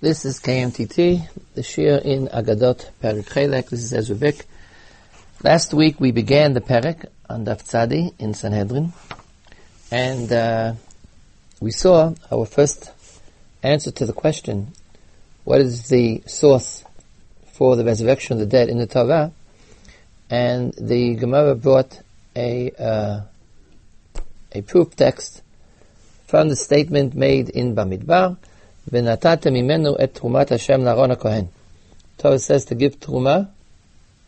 This is KMTT, the shiur in Agadot Perik Chelek. This is Ezra Last week we began the Perik on Daf Tzadi in Sanhedrin, and uh, we saw our first answer to the question, what is the source for the resurrection of the dead in the Torah? And the Gemara brought a uh, a proof text from the statement made in Bamidbar, V'natatem imenu et trumat Hashem l'Aaron kohen. Torah says to give truma,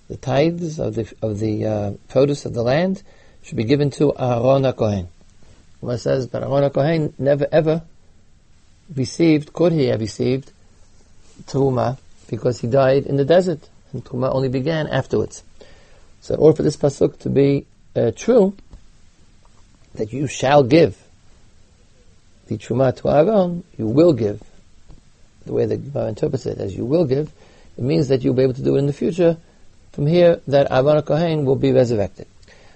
the tithes of the, of the uh, produce of the land, should be given to Aaron kohen. Truma says, but Aaron kohen never ever received, could he have received, truma, because he died in the desert, and truma only began afterwards. So in order for this pasuk to be uh, true, that you shall give the truma to Aaron, you will give the way the Gemara interprets it as you will give, it means that you'll be able to do it in the future. From here, that Aaron Kohen will be resurrected.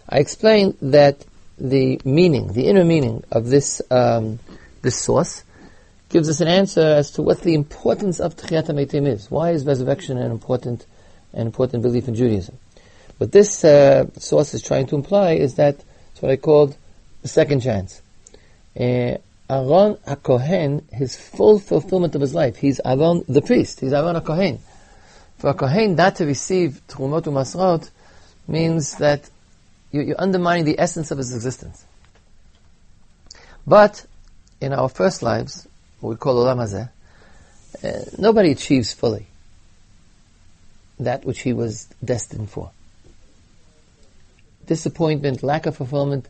I explained that the meaning, the inner meaning of this um, this source, gives us an answer as to what the importance of Tchiyat HaMeitim is. Why is resurrection an important, an important belief in Judaism? What this uh, source is trying to imply is that it's what I called the second chance. Uh, Aaron HaKohen, his full fulfillment of his life, he's Aaron the priest, he's Aaron HaKohen. For a Kohen not to receive Trumot Umasrot means that you, are undermining the essence of his existence. But, in our first lives, what we call Olam Hazeh, uh, nobody achieves fully that which he was destined for. Disappointment, lack of fulfillment,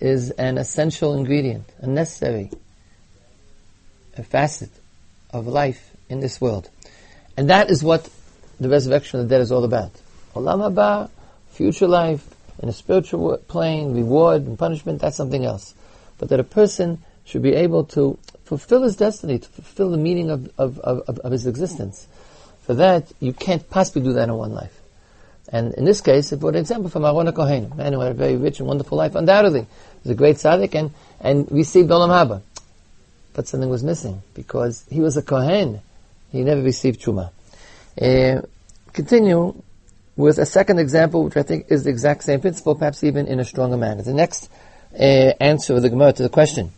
is an essential ingredient, a necessary a facet of life in this world. And that is what the resurrection of the dead is all about. Olam haba, future life, in a spiritual plane, reward and punishment, that's something else. But that a person should be able to fulfill his destiny, to fulfill the meaning of, of, of, of his existence. For that, you can't possibly do that in one life. And in this case, for an example from Aaron Kohen, a man who had a very rich and wonderful life, undoubtedly, He was a great tzaddik and, and received Olam Haba. But something was missing, because he was a Kohen. He never received Truma. Uh, continue with a second example, which I think is the exact same principle, perhaps even in a stronger manner. The next uh, answer of the Gemara to the question,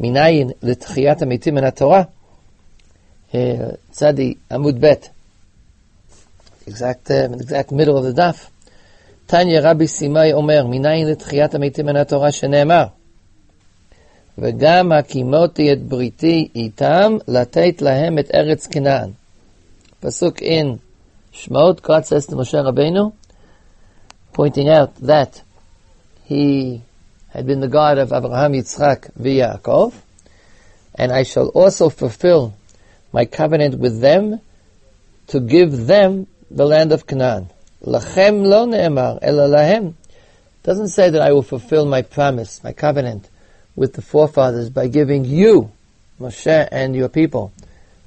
Minayin l'tchiyat ha'metim min Torah, uh, tzadi amud bet, exact, uh, exact middle of the daf. Tanya Rabbi Simai Omer, מניין לתחיית המתים מן התורה שנאמר, וגם הקימותי את בריתי איתם, לתת להם את ארץ כנען. פסוק in Shmot, God says to Moshe Rabbeinu, pointing out that he had been the God of Abraham, Yitzchak, Yaakov, and I shall also fulfill my covenant with them to give them the land of Canaan. Lachem lo ne'emar, ela lahem. Doesn't say that I will fulfill my promise, my covenant with the forefathers by giving you, Moshe and your people,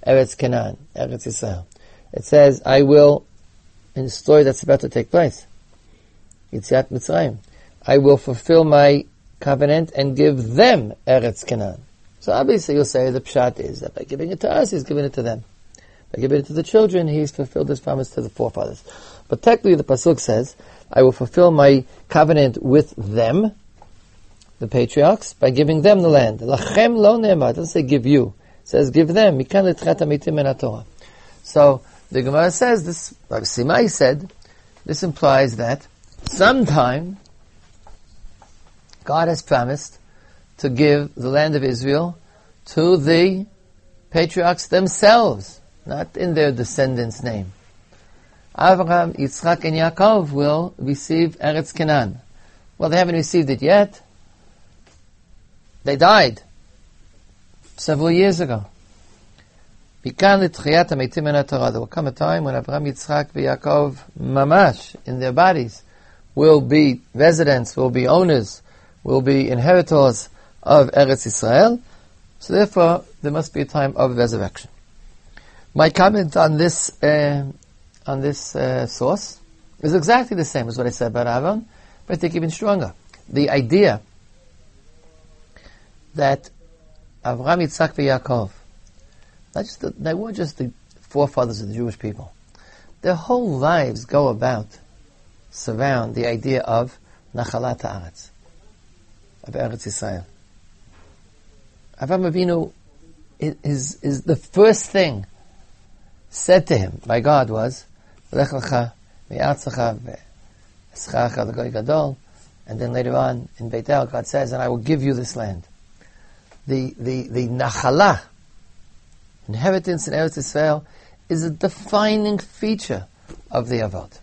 Eretz Canaan, Eretz Israel. It says, I will, in the story that's about to take place, Yitziat Mitzrayim, I will fulfill my covenant and give them Eretz Canaan. So obviously you'll say the pshat is that by giving it to us, he's giving it to them. By give it to the children, he's fulfilled his promise to the forefathers. But technically the Pasuk says, I will fulfill my covenant with them, the patriarchs, by giving them the land. Lachem lo ne'emar, it doesn't say give you. It says give them. Mikan mitim So, the Gemara says this, like Simai said, this implies that sometime God has promised to give the land of Israel to the patriarchs themselves, not in their descendants' name. Abraham, Yitzchak, and Yaakov will receive Eretz Canaan. Well, they haven't received it yet. They died several years ago. There will come a time when Abraham, Yitzchak, and Yaakov, mamash, in their bodies, will be residents, will be owners, will be inheritors of Eretz Israel. So therefore, there must be a time of resurrection. My comment on this uh, on this uh, source is exactly the same as what I said about Aaron, but I think even stronger. The idea that Avraham, Yitzchak, and Yaakov not just the, they weren't just the forefathers of the Jewish people. Their whole lives go about, surround the idea of Nachalat Haaretz, of Eretz Yisrael. Avraham Avinu is, is the first thing said to him by God was, Lech lecha gadol, and then later on in Beit El, God says, and I will give you this land. The, the, the nachala, inheritance in Eretz Israel, is a defining feature of the Avot.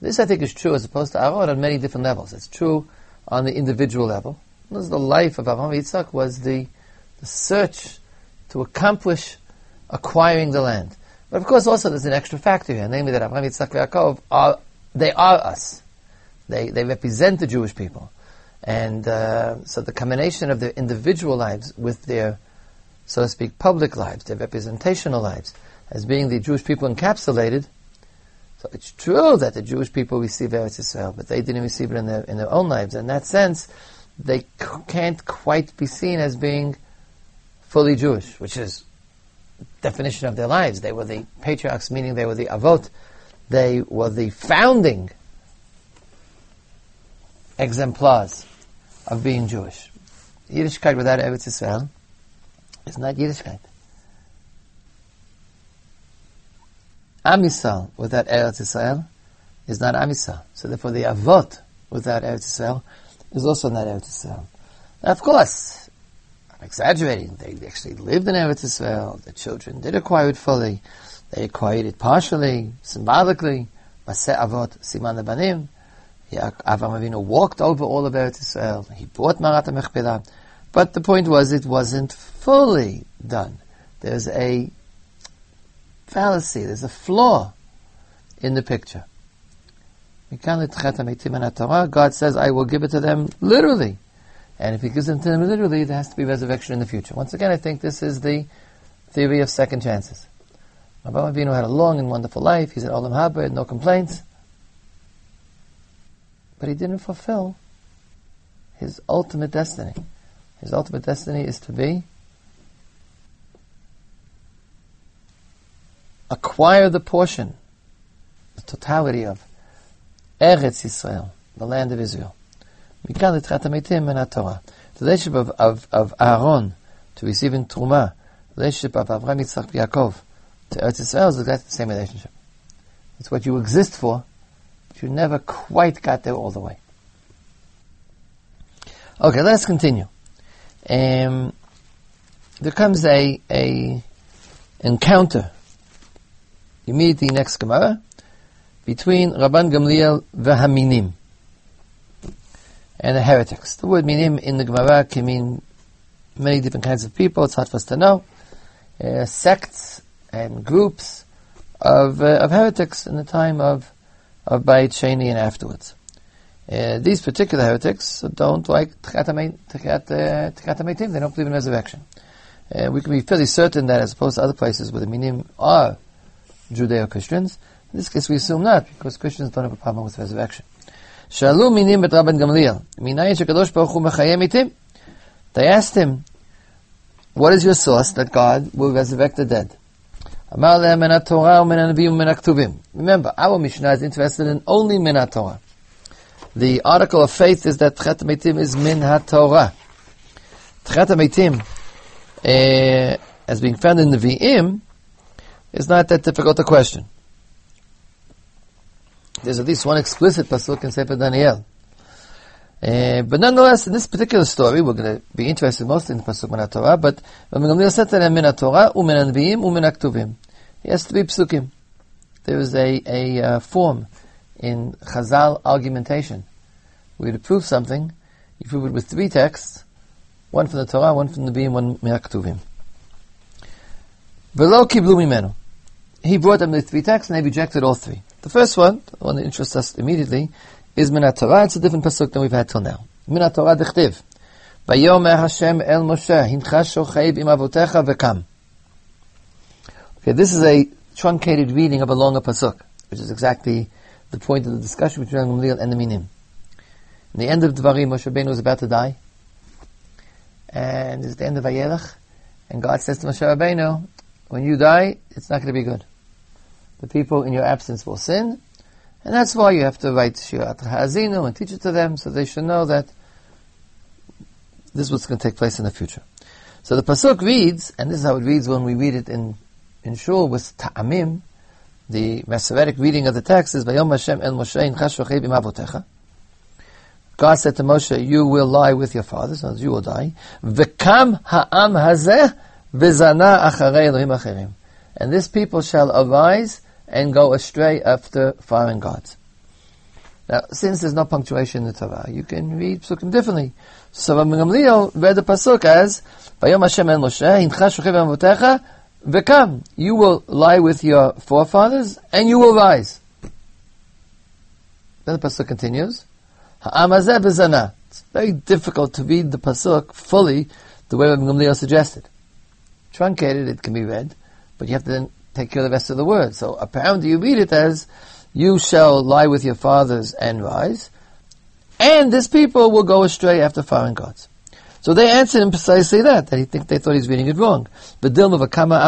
This, I think, is true as opposed to Aaron on many different levels. It's true on the individual level. The life of Avraham Yitzchak was the, the search to accomplish acquiring the land. But of course, also there's an extra factor here, namely that Avraham Yitzchak Yaakov are they are us. They they represent the Jewish people, and uh, so the combination of their individual lives with their, so to speak, public lives, their representational lives, as being the Jewish people encapsulated. So it's true that the Jewish people receive Eretz Israel, but they didn't receive it in their in their own lives. In that sense, they c- can't quite be seen as being fully Jewish, which is definition of their lives. They were the patriarchs, meaning they were the avot. They were the founding exemplars of being Jewish. Yiddishkeit without Eretz Israel is not Yiddishkeit. Am Yisrael without Eretz Israel is not Am Yisrael. So therefore the Avot without Eretz Israel is also not Eretz Israel. Now of course, exaggerating, they actually lived in Eretz Israel, the children did acquire it fully, they acquired it partially, symbolically, Avot Siman Lebanim, Avram Avinu walked over all of Eretz Israel, he bought Me'arat HaMachpelah, but the point was it wasn't fully done. There's a fallacy, there's a flaw in the picture. God says, I will give it to them literally. And if He gives them to them literally, there has to be resurrection in the future. Once again, I think this is the theory of second chances. Abraham Avinu had a long and wonderful life. He's an Olam Haba, had no complaints. But he didn't fulfill his ultimate destiny. His ultimate destiny is to be acquire the portion, the totality of Eretz Israel, the land of Israel. The relationship of, of, of Aaron to receiving Truma, the relationship of Avraham Yitzchak Yaakov to Eretz Yisrael is the same relationship. It's what you exist for, but you never quite got there all the way. Okay, let's continue. Um, there comes a, a encounter immediately next Gemara between Rabban Gamliel v'Haminim and the heretics. The word minim in the Gemara can mean many different kinds of people. It's hard for us to know. Uh, sects and groups of, uh, of heretics in the time of of Beit Sheni and afterwards. Uh, these particular heretics don't like Tchiat HaMeitim. They don't believe in resurrection. Uh, we can be fairly certain that as opposed to other places where the minim are Judeo-Christians, in this case we assume not, because Christians don't have a problem with resurrection. Shalu minim bet Rabban Gamliel. Minayin shekadosh baruch hu mechayem itim. They asked him, what is your source that God will resurrect the dead? Amar lehem min ha-Torah min ha-Nevi'im min ha-Ktubim. Remember, our Mishnah is interested in only min ha-Torah. The article of faith is that Tchet Meitim is min ha-Torah. Tchet Meitim, uh, as being found in the v'im, is not that difficult a question. There's at least one explicit pasuk in Sefer Daniel. Uh, but nonetheless, in this particular story, we're going to be interested mostly in the pasuk min Torah. But min Torah umin Nevi'im umin Aktuvim. He has be psukim. There is a a uh, form in Chazal argumentation where to prove something, you prove it with three texts, one from the Torah, one from the Nevi'im, one min Aktuvim. Velo kiblu mimenu. He brought them the three texts and they rejected all three. The first one, the one that interests us immediately, is Minat Torah. It's a different pasuk than we've had till now. Minat Torah dechtiv. Vayomer Hashem el Moshe, hincha shochayv im avotecha vekam. Okay, this is a truncated reading of a longer pasuk, which is exactly the point of the discussion between Gamliel and the Minim. In the end of Dvarim, Moshe Rabbeinu was about to die, and it's the end of Vayelech, and God says to Moshe Rabbeinu, when you die, it's not going to be good. The people in your absence will sin, and that's why you have to write Shirat Ha'azinu and teach it to them so they should know that this is what's going to take place in the future. So the Pasuk reads, and this is how it reads when we read it in, in Shul with Ta'amim, the Masoretic reading of the text is, Vayom Hashem el Moshe in. God said to Moshe, you will lie with your fathers, so you will die. V'kam ha'am hazeh v'zana acharei Elohim acherim. And this people shall arise and go astray after foreign gods. Now, since there's no punctuation in the Torah, you can read Psukim differently. So Rabbi Gamliel read the Pasuk as, Vayom Hashem el Moshe, Hincha shochiv avotecha, v'kam. You will lie with your forefathers, and you will rise. Then the Pasuk continues, Ha'amazeh bezana. It's very difficult to read the Pasuk fully the way Rabbi Gamliel suggested. Truncated, it can be read, but you have to then take care of the rest of the words. So apparently you read it as, you shall lie with your fathers and rise, and this people will go astray after foreign gods. So they answered him precisely that, that he think they thought he was reading it wrong. V'kam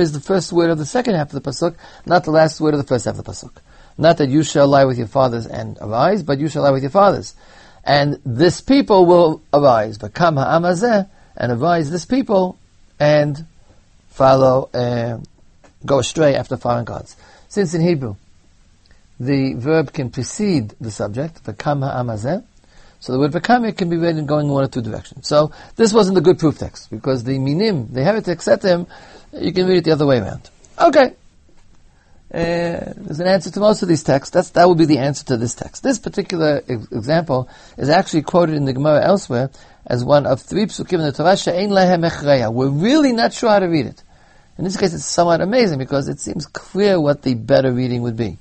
is the first word of the second half of the pasuk, not the last word of the first half of the pasuk. Not that you shall lie with your fathers and arise, but you shall lie with your fathers. And this people will arise. V'kam ha'amazeh, and arise this people, and follow, uh, go astray after foreign gods. Since in Hebrew, the verb can precede the subject, v'kam ha'amazeh, so the word v'kam can be read in going in one or two directions. So this wasn't a good proof text, because the minim, the heretic set him, you can read it the other way around. Okay. Uh, there's an answer to most of these texts. That's, that would be the answer to this text. This particular ex- example is actually quoted in the Gemara elsewhere as one of three psukim in the Torah, she'ein We're really not sure how to read it. In this case, it's somewhat amazing because it seems clear what the better reading would be.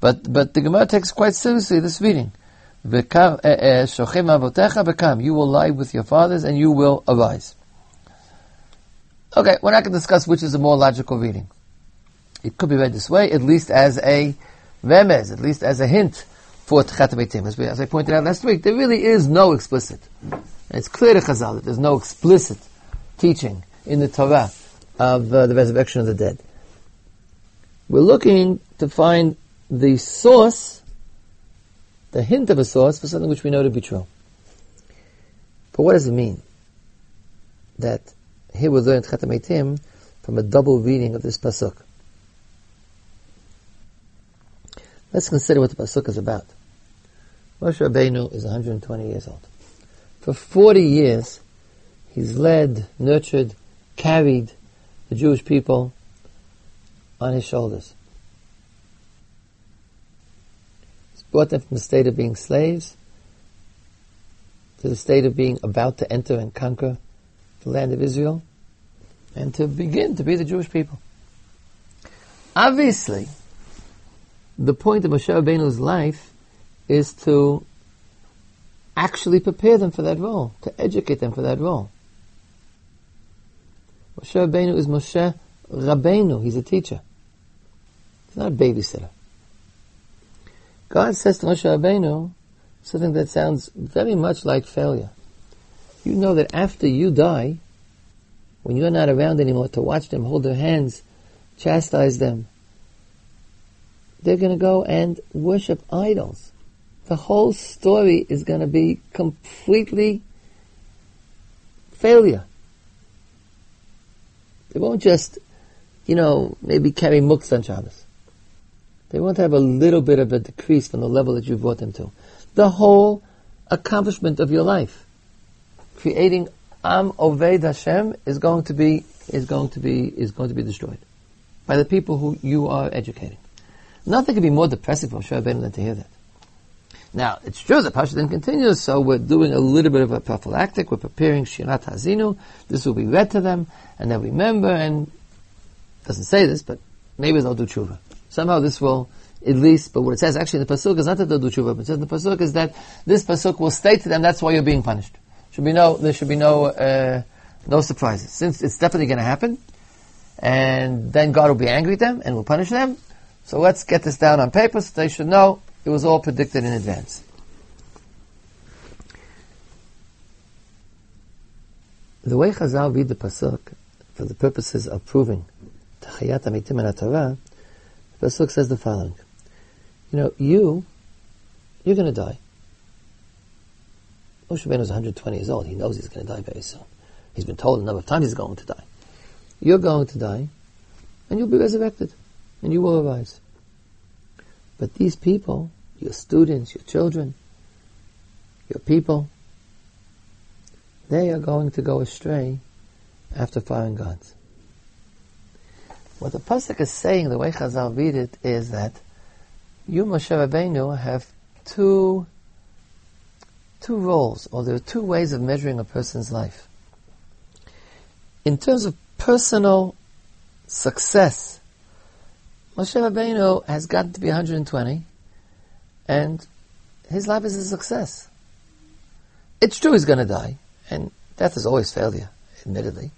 But, but the Gemara takes quite seriously this reading. Eh, eh, you will lie with your fathers and you will arise. Okay, we're not going to discuss which is a more logical reading. It could be read this way, at least as a remez, at least as a hint for Tchat As, as I pointed out last week, there really is no explicit. It's clear to Chazal that there's no explicit teaching in the Torah of uh, the resurrection of the dead. We're looking to find the source, the hint of a source for something which we know to be true. But what does it mean? That here we learn Chatametim from a double reading of this pasuk. Let's consider what the pasuk is about. Moshe Rabbeinu is 120 years old. For 40 years, he's led, nurtured, carried the Jewish people on his shoulders. He's brought them from the state of being slaves to the state of being about to enter and conquer the land of Israel and to begin to be the Jewish people. Obviously, the point of Moshe Rabbeinu's life is to actually prepare them for that role, to educate them for that role. Moshe Rabbeinu is Moshe Rabbeinu. He's a teacher. He's not a babysitter. God says to Moshe Rabbeinu something that sounds very much like failure. You know that after you die, when you're not around anymore to watch them, hold their hands, chastise them, they're going to go and worship idols. The whole story is going to be completely failure. They won't just, you know, maybe carry muktzah on Shabbos. They want to have a little bit of a decrease from the level that you brought them to. The whole accomplishment of your life, creating Am Oved Hashem, is going to be is going to be is going to be destroyed by the people who you are educating. Nothing could be more depressing for Moshe than to hear that. Now, it's true that Pasha then continues, so we're doing a little bit of a prophylactic, we're preparing Shirat Hazinu, this will be read to them, and they'll remember, and doesn't say this, but maybe they'll do tshuva. Somehow this will, at least, but what it says actually in the Pasuk is not that they'll do tshuva, but it says in the Pasuk is that this Pasuk will state to them that's why you're being punished. Should be no, there should be no, uh, no surprises. Since it's definitely to happen, and then God will be angry at them and will punish them, so let's get this down on paper so they should know it was all predicted in advance. The way Chazal read the pasuk for the purposes of proving Tachiyat Amitim and Torah, the Pasuk says the following. You know, you, you're going to die. Moshe Rabbeinu is 120 years old. He knows he's going to die very soon. He's been told a number of times he's going to die. You're going to die, and you'll be resurrected, and you will arise. But these people, your students, your children, your people, they are going to go astray after following gods. What the pasuk is saying, the way Chazal read it, is that you, Moshe Rabbeinu, have two two roles, or there are two ways of measuring a person's life. In terms of personal success, Moshe Rabbeinu has gotten to be 120, and his life is a success. It's true he's going to die, and death is always failure, admittedly.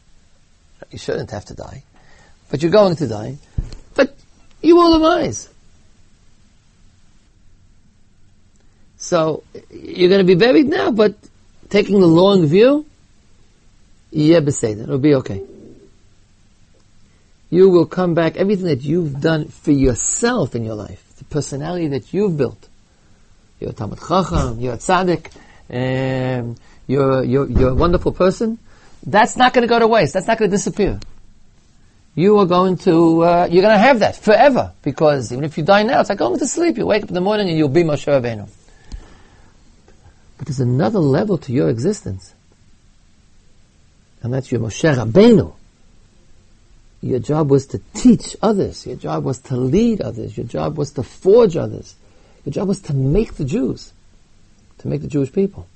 You shouldn't have to die. But you're going to die. But you will arise. So, you're going to be buried now, but taking the long view, yeah, it'll be okay. You will come back, everything that you've done for yourself in your life, the personality that you've built. You're a Talmud Chacham, you're a Tzaddik, um, you're, you're, you're a wonderful person. That's not going to go to waste. That's not going to disappear. You are going to, uh, you're going to have that forever. Because even if you die now, it's like going to sleep. You wake up in the morning and you'll be Moshe Rabbeinu. But there's another level to your existence. And that's your Moshe Rabbeinu. Your job was to teach others. Your job was to lead others. Your job was to forge others. Your job was to make the Jews. To make the Jewish people.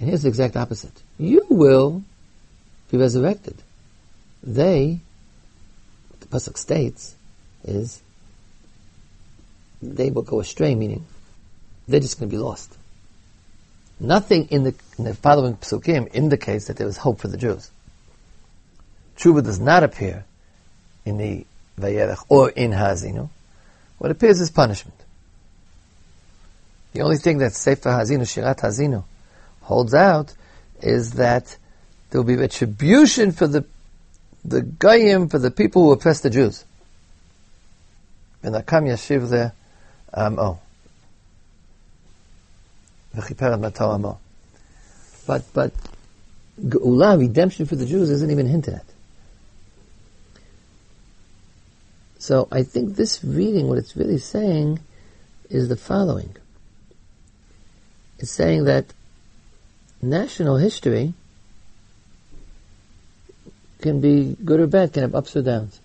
And here's the exact opposite. You will be resurrected. They, the Pasuk states, is they will go astray, meaning they're just going to be lost. Nothing in the, in the following psukim indicates that there was hope for the Jews. Tshuva does not appear in the Vayelech or in Hazinu. What appears is punishment. The only thing that Sefer Hazinu, Shirat Hazinu, holds out is that there will be retribution for the the Goyim, for the people who oppress the Jews. And Akam Yashiv there, um, oh. But, but, Geula, redemption for the Jews, isn't even hinted at. So I think this reading, what it's really saying, is the following. It's saying that national history can be good or bad, can have ups or downs.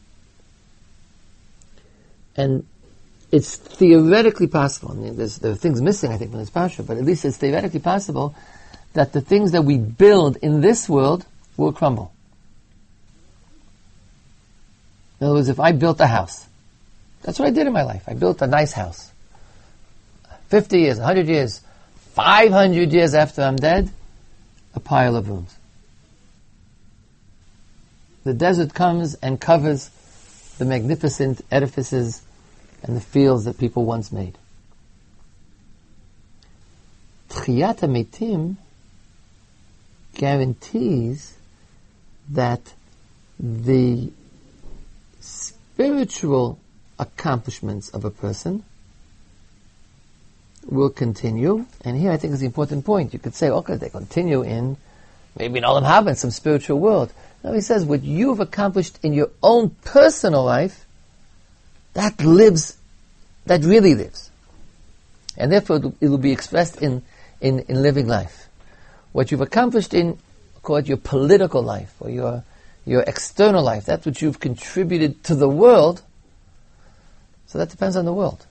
And it's theoretically possible. I mean, there are things missing, I think, from this pasuk, but at least it's theoretically possible that the things that we build in this world will crumble. In other words, if I built a house, that's what I did in my life. I built a nice house. 50 years, 100 years, 500 years after I'm dead, a pile of ruins. The desert comes and covers the magnificent edifices and the fields that people once made. Tchiyat Metim guarantees that the spiritual accomplishments of a person will continue. And here I think is the important point. You could say, okay, they continue in maybe in Olam Haba, in some spiritual world. Now he says, what you've accomplished in your own personal life, that lives, that really lives. And therefore it will be expressed in, in, in living life. What you've accomplished in, call it your political life, or your, your external life, that's what you've contributed to the world, so that depends on the world.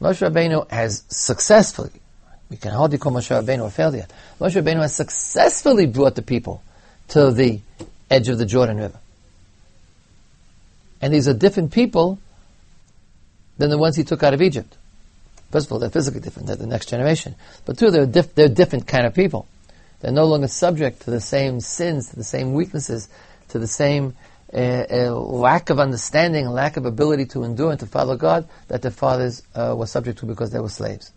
Moshe Rabbeinu has successfully, we can hardly call Moshe Rabbeinu a failure. Moshe Rabbeinu has successfully brought the people to the edge of the Jordan River. And these are different people than the ones he took out of Egypt. First of all, they're physically different, they're the next generation. But two, they're, diff- they're different kind of people. They're no longer subject to the same sins, to the same weaknesses, to the same a, lack of understanding, lack of ability to endure and to follow God that their fathers uh, were subject to because they were slaves.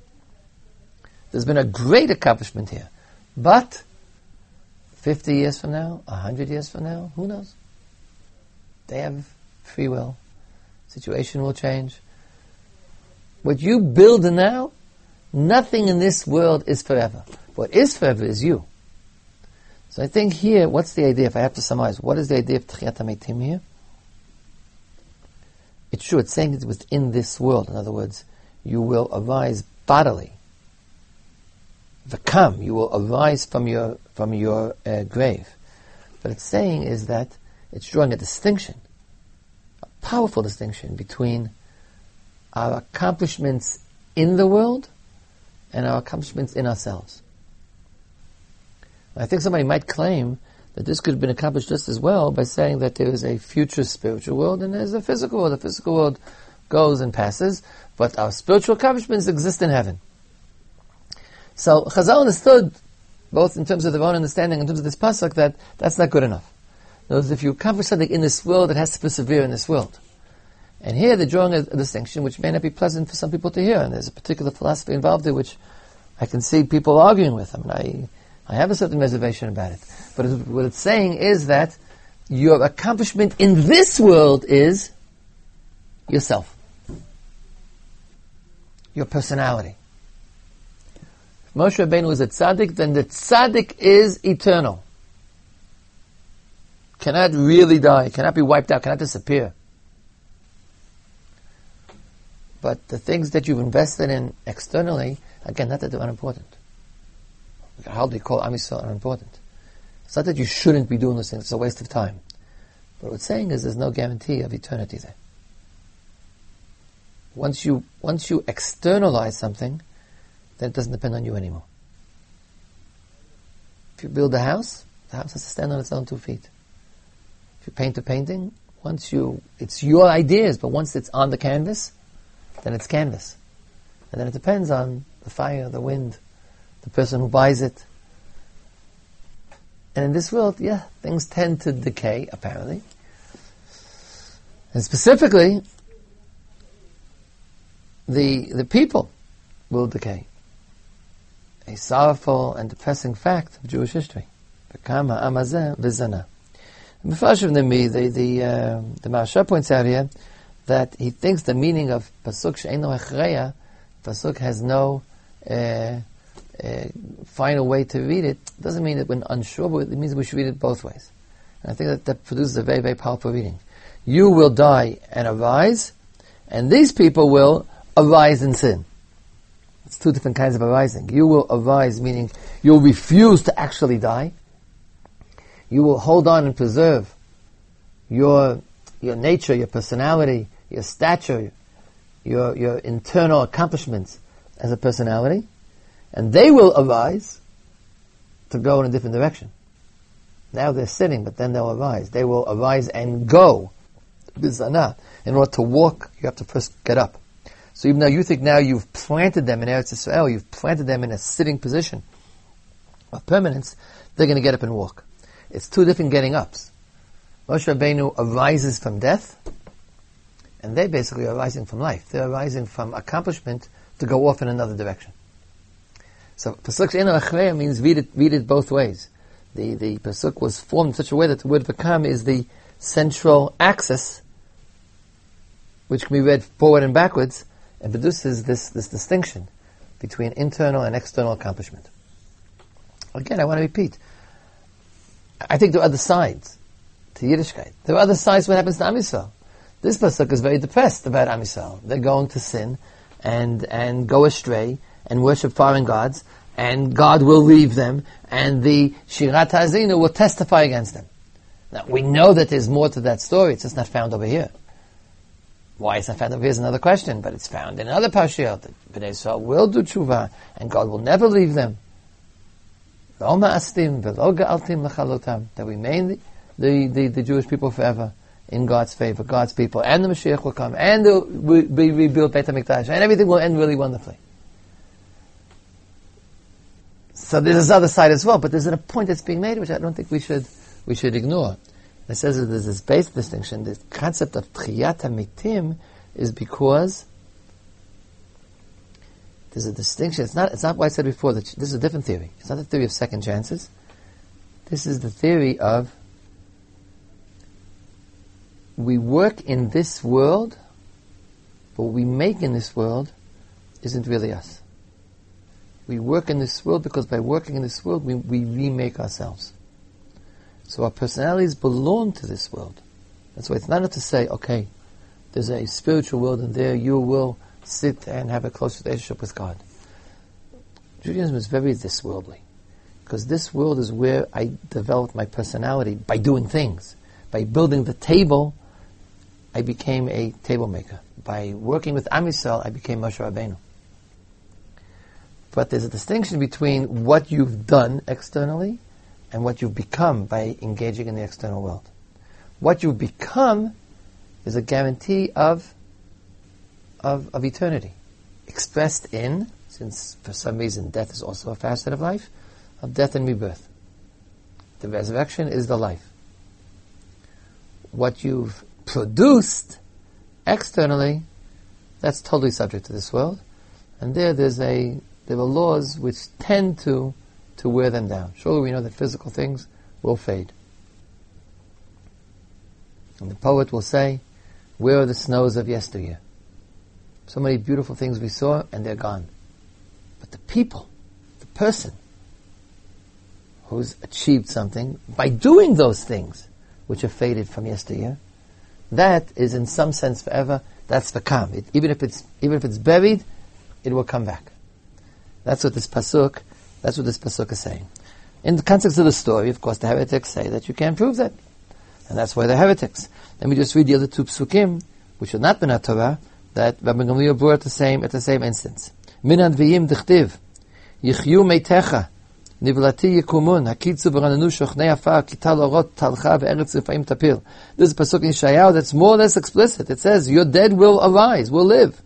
There's been a great accomplishment here. But 50 years from now, 100 years from now, who knows? They have free will. Situation will change. What you build now, nothing in this world is forever. What is forever is you. So I think here, what's the idea? If I have to summarize, what is the idea of Tchiyat HaMetim here? It's true, it's saying it within this world. In other words, you will arise bodily. The come, you will arise from your, from your uh, grave. But it's saying is that it's drawing a distinction, a powerful distinction between our accomplishments in the world and our accomplishments in ourselves. I think somebody might claim that this could have been accomplished just as well by saying that there is a future spiritual world and there's a physical world. The physical world goes and passes, but our spiritual accomplishments exist in heaven. So Chazal understood, both in terms of their own understanding, in terms of this pasuk, that that's not good enough. In words, if you accomplish something in this world, it has to persevere in this world. And here they're drawing a, a, distinction which may not be pleasant for some people to hear, and there's a particular philosophy involved there which I can see people arguing with. I mean, I I have a certain reservation about it. But what it's saying is that your accomplishment in this world is yourself. Your personality. If Moshe Rabbeinu is a tzaddik, then the tzaddik is eternal. Cannot really die, cannot be wiped out, cannot disappear. But the things that you've invested in externally, again, not that they're unimportant how do you call Am Yisrael unimportant? It's not that you shouldn't be doing those things, it's a waste of time. But what it's saying is there's no guarantee of eternity there. Once you, once you externalize something, then it doesn't depend on you anymore. If you build a house, the house has to stand on its own two feet. If you paint a painting, once you, it's your ideas, but once it's on the canvas, then it's canvas. And then it depends on the fire, the wind, the person who buys it. And in this world, yeah, things tend to decay, apparently. And specifically, the, the people will decay. A sorrowful and depressing fact of Jewish history. The the the uh, the Maharsha points out here that he thinks the meaning of pasuk she'eno hechreya, pasuk has no uh, uh, a way to read it doesn't mean that we're unsure, but it means we should read it both ways. And I think that that produces a very, very powerful reading. You will die and arise, and these people will arise in sin. It's two different kinds of arising. You will arise, meaning you'll refuse to actually die. You will hold on and preserve your, your nature, your personality, your stature, your, your internal accomplishments as a personality and they will arise to go in a different direction. Now they're sitting, but then they'll arise. They will arise and go. In order to walk, you have to first get up. So even though you think now you've planted them in Eretz Israel, you've planted them in a sitting position of permanence, they're going to get up and walk. It's two different getting ups. Moshe Rabbeinu arises from death, and they basically are rising from life. They're arising from accomplishment to go off in another direction. So pasuk she'enu achreya means read it, read it both ways. The the pasuk was formed in such a way that the word v'kam is the central axis, which can be read forward and backwards, and produces this this distinction between internal and external accomplishment. Again, I want to repeat. I think there are other sides to Yiddishkeit. There are other sides what happens to Am Yisrael. This pasuk is very depressed about Am Yisrael. They're going to sin and and go astray and worship foreign gods, and God will leave them, and the Shirat Hazinu will testify against them. Now, we know that there's more to that story, it's just not found over here. Why it's not found over here is another question, but it's found in another Pashiyot that Bnei Yisrael will do tshuva, and God will never leave them. That remain the, the, the, the Jewish people forever in God's favor, God's people, and the Mashiach will come, and will be rebuilt Beit HaMikdash, and everything will end really wonderfully. So there's this other side as well, but there's a point that's being made which I don't think we should we should ignore. It says that there's this base distinction. The concept of tchiyat mitim is because there's a distinction. It's not. It's not what I said before. That this is a different theory. It's not the theory of second chances. This is the theory of we work in this world, but what we make in this world isn't really us. We work in this world because by working in this world, we, we remake ourselves. So our personalities belong to this world. That's why it's not enough to say, okay, there's a spiritual world and there you will sit and have a close relationship with God. Judaism is very this worldly. Because this world is where I developed my personality by doing things. By building the table, I became a table maker. By working with Am Yisrael, I became Moshe Rabbeinu. But there's a distinction between what you've done externally and what you've become by engaging in the external world. What you've become is a guarantee of, of, of eternity, expressed in, since for some reason death is also a facet of life, of death and rebirth. The resurrection is the life. What you've produced externally, that's totally subject to this world. And there, there's a, there are laws which tend to, to wear them down. Surely we know that physical things will fade. And the poet will say, where are the snows of yesteryear? So many beautiful things we saw and they're gone. But the people, the person, who's achieved something by doing those things which have faded from yesteryear, that is in some sense forever. That's the kam. It, even if it's even if it's buried, it will come back. That's what this pasuk. That's what this pasuk is saying. In the context of the story, of course, the heretics say that you can't prove that, and that's why they're heretics. Let me just read the other two psukim, which are not been Torah, that Rabbi Gamliel brought at the same at the same instance. Minan v'yim dichtiv yichyu meitecha nivlati yikumun hakitzu v'rananu shochnei afar kital orot talcha ve'eretz rifa'im. This is pasuk in Yeshayahu that's more or less explicit. It says, "Your dead will arise, will live."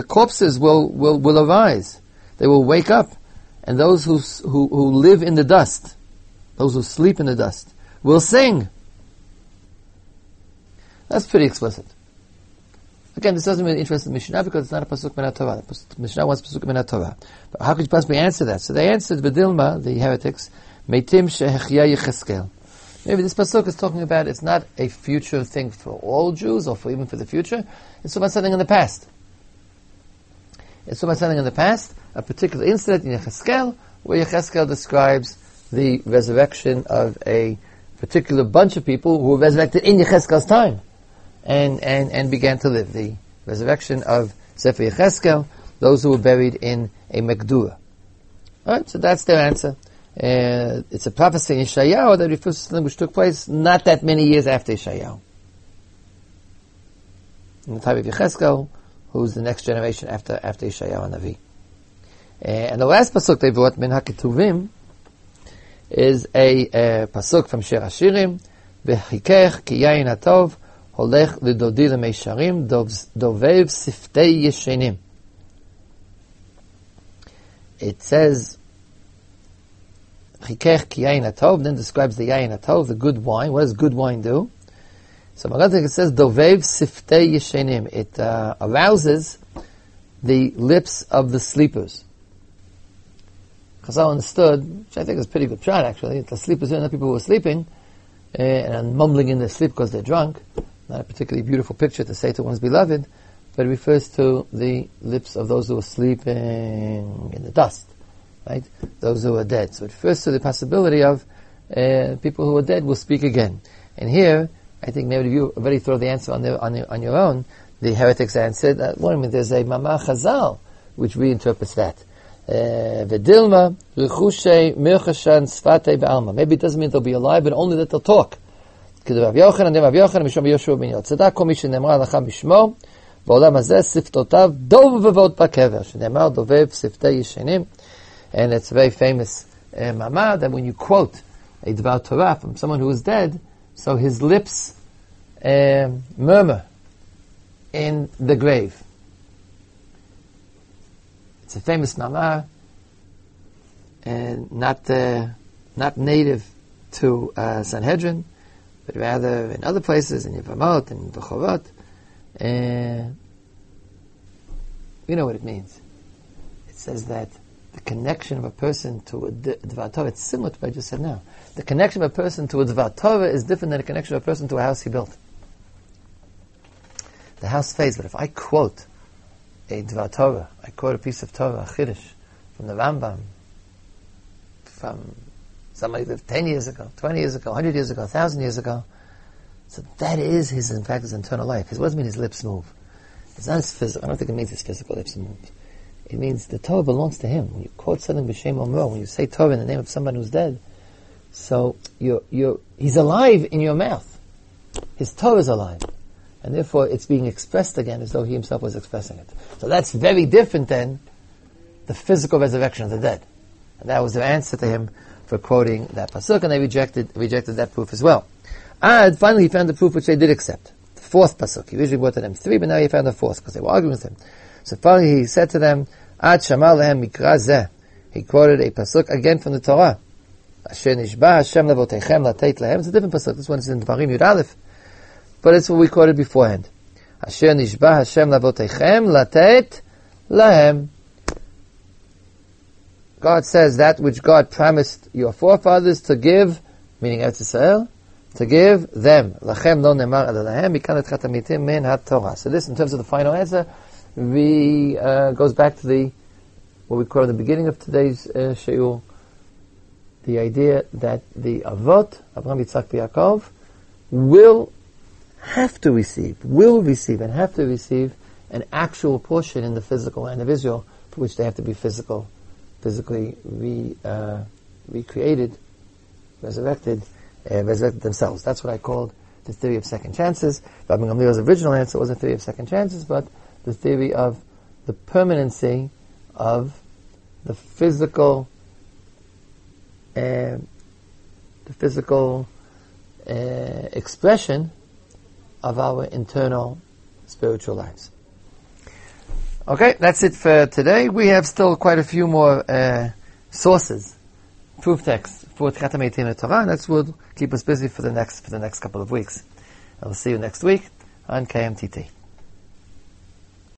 The corpses will, will, will arise. They will wake up. And those who, who, who live in the dust, those who sleep in the dust, will sing. That's pretty explicit. Again, this doesn't really interest the Mishnah because it's not a pasuk min Torah. The Mishnah wants pasuk min Torah. But how could you possibly answer that? So they answered Bedilma, the heretics, Meitim. Maybe this pasuk is talking about it's not a future thing for all Jews or for even for the future. It's about something in the past. It's about something in the past, a particular incident in Yecheskel, where Yecheskel describes the resurrection of a particular bunch of people who were resurrected in Yecheskel's time and, and, and began to live. The resurrection of Sefer Yecheskel, those who were buried in a Mekdura. Alright, so that's their answer. Uh, it's a prophecy in Yeshayahu that refers to something which took place not that many years after Yeshayahu. In the time of Yecheskel, who's the next generation after after Yeshayahu Navi. Eh, and the last pasuk they brought min haketuvim is a pasuk from Shir Hashirim, "V'chikech ki yain holech dovev siftei yeshenim." It says, "Chikech ki yain then describes the yain atov, the good wine. What does good wine do? So it says, Dovev siftei yeshenim. It uh, arouses the lips of the sleepers. Chazal understood, which I think is a pretty good pshat actually, the sleepers are the people who are sleeping, uh, and mumbling in their sleep because they're drunk not a particularly beautiful picture to say to one's beloved, but it refers to the lips of those who are sleeping in the dust, right? Those who are dead. So it refers to the possibility of uh, people who are dead will speak again. And here, I think maybe you already throw the answer on, the, on, the, on your own. The heretics answered, uh, wait a minute, there's a Mama Chazal, which reinterprets that. Uh, V'dilma, rechushe, mirchashan, svate, ba'alma. Maybe it doesn't mean they'll be alive, but only that they'll talk. כדבר רב יוחנן, דמר רב יוחנן, משום יהושע בן יוצדק, כל מי שנאמרה הלכה בשמו, בעולם הזה שפתותיו דובבות בקבר, שנאמר דובב שפתי ישנים. And it's a very famous uh, mama that when you quote a Dvar Torah from someone who is dead, so his lips uh, murmur in the grave. It's a famous mamar, and not uh, not native to uh, Sanhedrin, but rather in other places, in Yevamot, in Bechorot. Uh, you know what it means. It says that the connection of a person to a Dvar Torah, it's similar to what I just said now. The connection of a person to a Dvar Torah is different than the connection of a person to a house he built. The house fades, but if I quote a Dvar Torah, I quote a piece of Torah, a Chiddush, from the Rambam, from somebody lived 10 years ago, 20 years ago, 100 years ago, 1,000 years ago, so that is his, in fact, his internal life. It doesn't mean his lips move. It's not his physical, I don't think it means his physical lips move. It means the Torah belongs to him. When you quote something b'shem omro, when you say Torah in the name of someone who's dead, so you're, you're, he's alive in your mouth. His Torah is alive. And therefore it's being expressed again as though he himself was expressing it. So that's very different than the physical resurrection of the dead. And that was their answer to him for quoting that pasuk, and they rejected, rejected that proof as well. And finally he found the proof which they did accept. The fourth pasuk. He usually brought to them three, but now he found the fourth, because they were arguing with him. So finally he said to them, Ad Shamar Lehem Mikra Zeh. He quoted a pasuk again from the Torah. Asher Nishba Hashem Levotechem Latet Lehem. It's a different pasuk. This one is in Dvarim Yud Aleph. But it's what we quoted beforehand. Asher Nishba Hashem Levotechem Latet Lehem. God says that which God promised your forefathers to give, meaning Eretz Israel, to give them. Lachem lo nemar adalahem, mikan et chatamitim min ha-Torah. So this, in terms of the final answer, we uh, goes back to the what we call at the beginning of today's uh, shiur, the idea that the avot Abraham, Yitzchak, Yaakov will have to receive, will receive, and have to receive an actual portion in the physical land of Israel, for which they have to be physical, physically re, uh, recreated, resurrected, uh, resurrected themselves. That's what I called the theory of second chances. Rabbi Gamliel's original answer was a theory of second chances, but the theory of the permanency of the physical, uh, the physical uh, expression of our internal spiritual lives. Okay, that's it for today. We have still quite a few more uh, sources, proof texts for Tchatam Torah, and that will keep us busy for the next for the next couple of weeks. I'll see you next week on KMTT.